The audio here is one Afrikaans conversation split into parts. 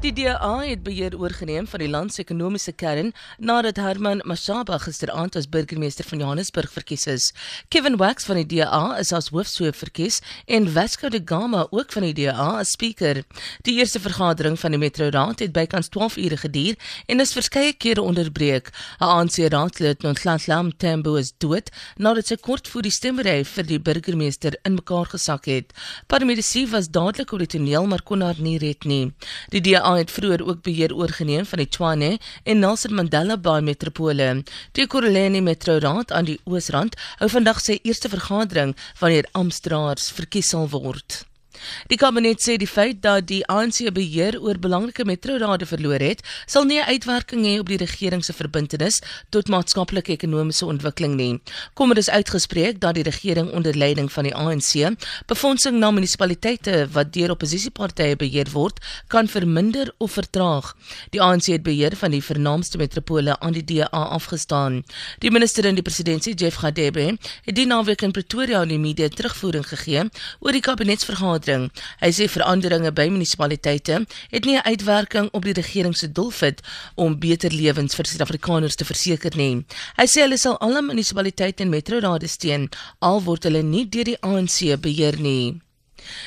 Die DA het beheer oorgeneem van die land se ekonomiese kern nadat Herman Mashaba gisteraand as burgemeester van Johannesburg verkies is. Kevin Wax van die DA is as hoofsoof verkies en Vasco da Gama ook van die DA as spreker. Die eerste vergadering van die Metro Raad het bykans 12 ure geduur en is verskeie kere onderbreek. 'n ANC raadlid, Nonhlanhla Tambo, is dood nadat sy kort voor die stemmery vir die burgemeester in mekaar gesak het. Paramedici was dadelik op die toneel maar kon haar nie red nie. Die DA DA het vroeër ook beheer oorgeneem van die Tshwane en Nelson Mandela Bay metropole. Die Ekurhuleni Metro Raad aan die Oosrand hou vandag sy eerste vergadering wanneer amptenare verkies sal word. Die kabinet sê die feit dat die ANC beheer oor belangrike metrorade verloor het, sal nie 'n uitwerking hê op die regering se verbintenis tot maatskaplike ekonomiese ontwikkeling nie. Kom dit is uitgespreek dat die regering onder leiding van die ANC befondsing na munisipaliteite wat deur oppositiepartye beheer word, kan verminder of vertraag. Die ANC het beheer van die vernaamste metropole aan die DA afgestaan. Die minister in die presidentskap, Jeff Radebe, het die naweek in Pretoria aan die media terugvoering gegee oor die kabinetsvergadering verandering. Hy sê veranderinge by munisipaliteite het nie 'n uitwerking op die regering se doelwit om beter lewens vir Suid-Afrikaners te verseker nie. Hy sê hulle sal alle munisipaliteite en metrorade steun al word hulle nie deur die ANC beheer nie.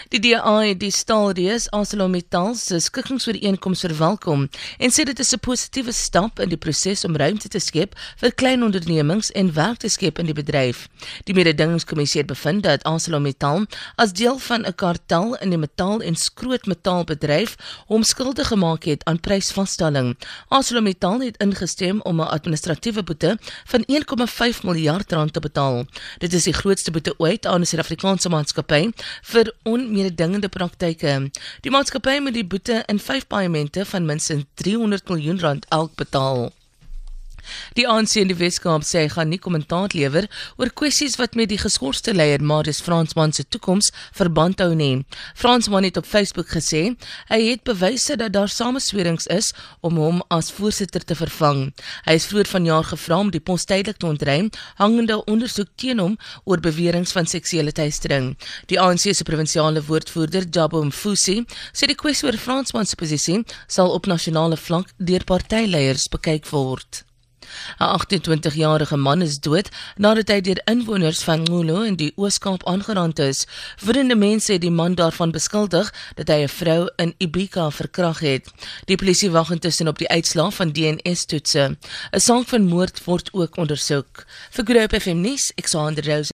Die DA het die staalreus ArcelorMittal se skikkingsooreenkoms verwelkom en sê dit is 'n positiewe stap in die proses om ruimte te skep vir klein ondernemings en werk te skep in die bedryf. Die mededingingskommissie het bevind dat ArcelorMittal as deel van 'n kartel in die metaal en skrootmetaalbedryf hom skuldig gemaak het aan prysvasstelling. ArcelorMittal het ingestem om 'n administratiewe boete van 1,5 miljard rand te betaal. Dit is die grootste boete ooit aan 'n Suid-Afrikaanse maatskappy vir onmededingende praktyke. Die maatskappy moet die boete in 5 paemente van minstens 300 miljoen rand elk betaal. Die ANC in die Weskaap sê hy gaan nie kommentaar lewer oor kwessies wat met die geskorste leier Marius Fransman se toekoms verband hou nie. Fransman het op Facebook gesê hy het bewyse dat daar sameswerings is om hom as voorsitter te vervang. Hy is vroeër vanjaar gevra om die pos tydelik te ontruim hangende ondersoek teen hom oor beweringe van seksuele teistering. Die ANC se provinsiale woordvoerder, Jabo Mfusi, sê die kwessie oor Fransman se posisie sal op nasionale vlak deur partyleiers bekyk word. 'n 28-jarige man is dood nadat hy deur inwoners van Ngolo in die Oos-Kaap aangerand is. Vriende mense het die man daarvan beskuldig dat hy 'n vrou in Ibika verkrag het. Die polisie wag intussen op die uitslae van DNA-toetse. 'n Saak van moord word ook ondersoek. Vir Groep FM nuus, Alexander Rose